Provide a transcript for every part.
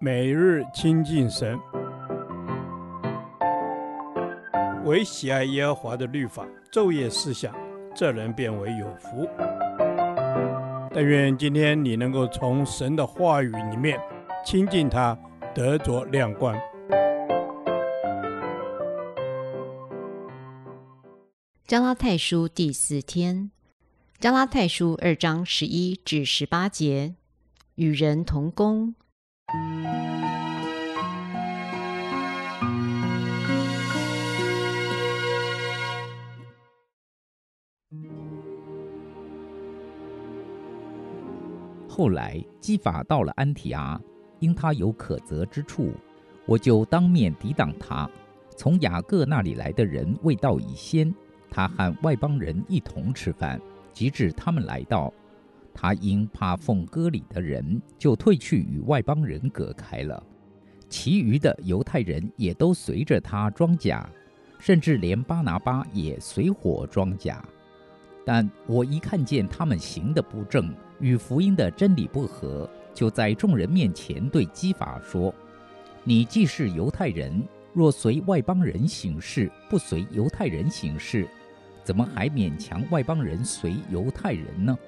每日亲近神，唯喜爱耶和华的律法，昼夜思想，这人便为有福。但愿今天你能够从神的话语里面亲近他，得着亮光。加拉太书第四天，加拉太书二章十一至十八节，与人同工。后来，基法到了安提阿，因他有可责之处，我就当面抵挡他。从雅各那里来的人未到以先，他和外邦人一同吃饭。及至他们来到，他因怕奉割礼的人，就退去与外邦人隔开了。其余的犹太人也都随着他装甲，甚至连巴拿巴也随伙装甲。但我一看见他们行的不正，与福音的真理不合，就在众人面前对基法说：“你既是犹太人，若随外邦人行事，不随犹太人行事，怎么还勉强外邦人随犹太人呢？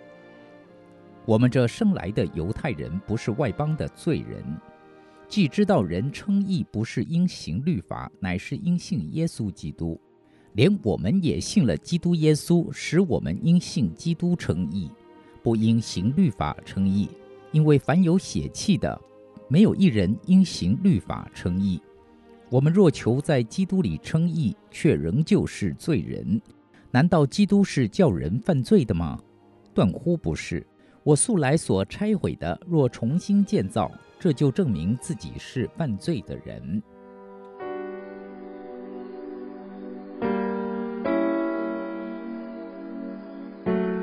我们这生来的犹太人，不是外邦的罪人，既知道人称义不是因行律法，乃是因信耶稣基督，连我们也信了基督耶稣，使我们因信基督称义。”不因行律法称义，因为凡有血气的，没有一人因行律法称义。我们若求在基督里称义，却仍旧是罪人。难道基督是叫人犯罪的吗？断乎不是。我素来所拆毁的，若重新建造，这就证明自己是犯罪的人。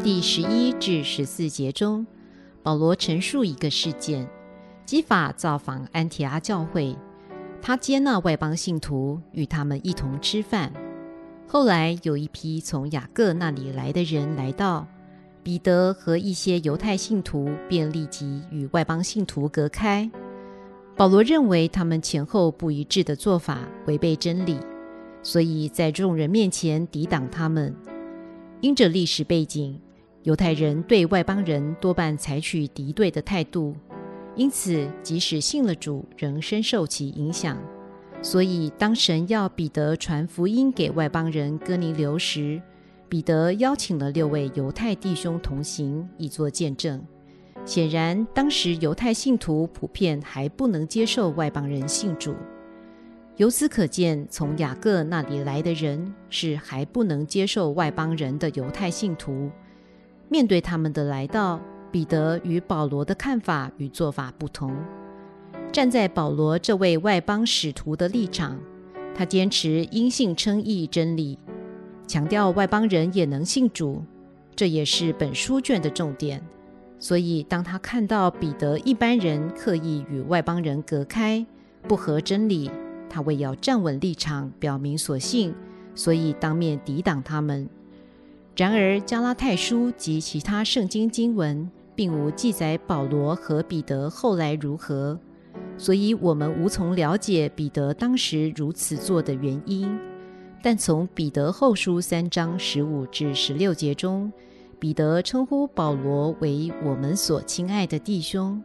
第十一至十四节中，保罗陈述一个事件：基法造访安提阿教会，他接纳外邦信徒，与他们一同吃饭。后来有一批从雅各那里来的人来到，彼得和一些犹太信徒便立即与外邦信徒隔开。保罗认为他们前后不一致的做法违背真理，所以在众人面前抵挡他们。因着历史背景。犹太人对外邦人多半采取敌对的态度，因此即使信了主，仍深受其影响。所以，当神要彼得传福音给外邦人哥尼流时，彼得邀请了六位犹太弟兄同行，以作见证。显然，当时犹太信徒普遍还不能接受外邦人信主。由此可见，从雅各那里来的人是还不能接受外邦人的犹太信徒。面对他们的来到，彼得与保罗的看法与做法不同。站在保罗这位外邦使徒的立场，他坚持因信称义真理，强调外邦人也能信主，这也是本书卷的重点。所以，当他看到彼得一般人刻意与外邦人隔开，不合真理，他为要站稳立场，表明所信，所以当面抵挡他们。然而，加拉太书及其他圣经经文并无记载保罗和彼得后来如何，所以我们无从了解彼得当时如此做的原因。但从彼得后书三章十五至十六节中，彼得称呼保罗为我们所亲爱的弟兄，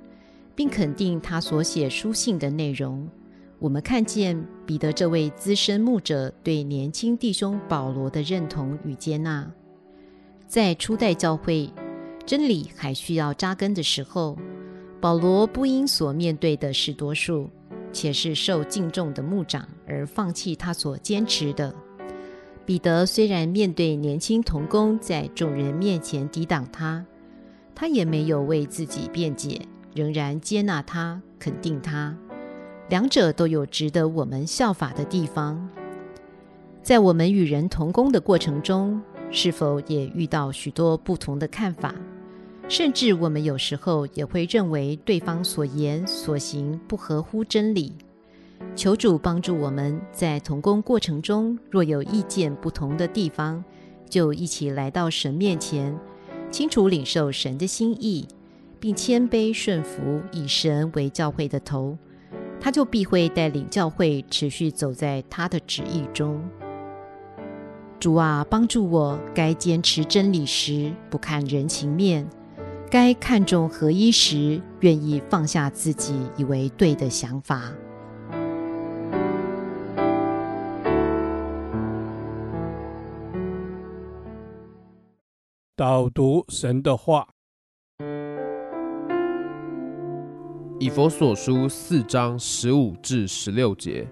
并肯定他所写书信的内容。我们看见彼得这位资深牧者对年轻弟兄保罗的认同与接纳。在初代教会，真理还需要扎根的时候，保罗不因所面对的是多数，且是受敬重的牧长而放弃他所坚持的。彼得虽然面对年轻童工在众人面前抵挡他，他也没有为自己辩解，仍然接纳他，肯定他。两者都有值得我们效法的地方。在我们与人同工的过程中，是否也遇到许多不同的看法？甚至我们有时候也会认为对方所言所行不合乎真理。求主帮助我们在同工过程中，若有意见不同的地方，就一起来到神面前，清楚领受神的心意，并谦卑顺服，以神为教会的头，他就必会带领教会持续走在他的旨意中。主啊，帮助我，该坚持真理时不看人情面，该看重合一时愿意放下自己以为对的想法。导读神的话，以佛所书四章十五至十六节，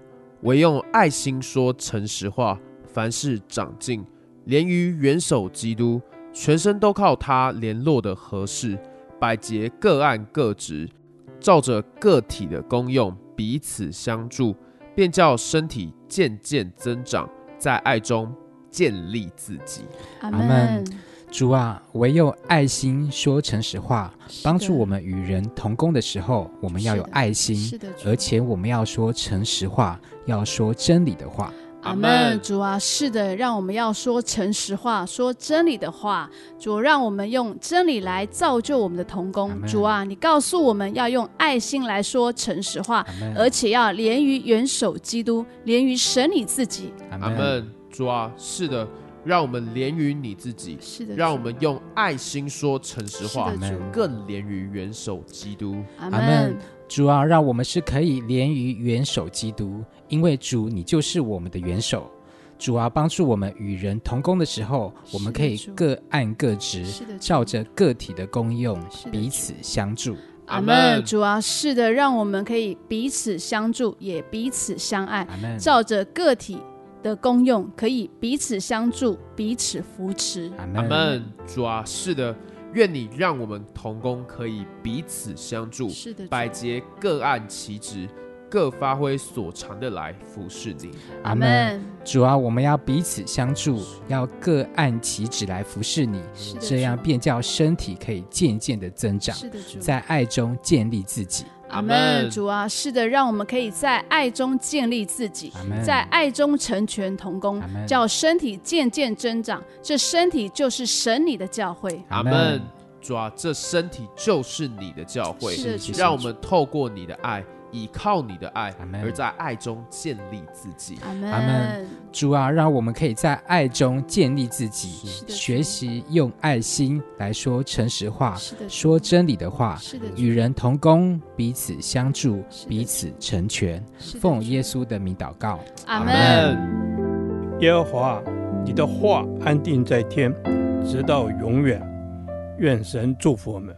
唯用爱心说诚实话，凡事长进，连于元首基督，全身都靠他联络的合适，百节各按各职，照着个体的功用彼此相助，便叫身体渐渐增长，在爱中建立自己。阿门。主啊，唯有爱心说诚实话，帮助我们与人同工的时候，我们要有爱心，而且我们要说诚实话，要说真理的话。阿门。主啊，是的，让我们要说诚实话，说真理的话。主，让我们用真理来造就我们的同工。主啊，你告诉我们要用爱心来说诚实话，而且要连于元首基督，连于神你自己。阿门。主啊，是的。让我们连于你自己，是的，让我们用爱心说诚实话，更连于元首基督。阿门。主啊，让我们是可以连于元首基督，因为主你就是我们的元首。主啊，帮助我们与人同工的时候，我们可以各按各职，照着个体的功用彼此相助。阿门。主啊，是的，让我们可以彼此相助，也彼此相爱。照着个体。的功用可以彼此相助，彼此扶持。阿门。主啊，是的，愿你让我们同工可以彼此相助，是的，百节各按其职，各发挥所长的来服侍你。阿门。主啊，我们要彼此相助，要各按其职来服侍你，这样便叫身体可以渐渐的增长，在爱中建立自己。阿门，主啊，是的，让我们可以在爱中建立自己，在爱中成全同工，叫身体渐渐增长。这身体就是神你的教会。阿门，主啊，这身体就是你的教会，让我们透过你的爱。依靠你的爱，而在爱中建立自己。阿门。主啊，让我们可以在爱中建立自己，学习用爱心来说诚实话，说真理的话，与人同工，彼此相助，彼此成全。奉耶稣的名祷告。阿门。耶和华，你的话安定在天，直到永远。愿神祝福我们。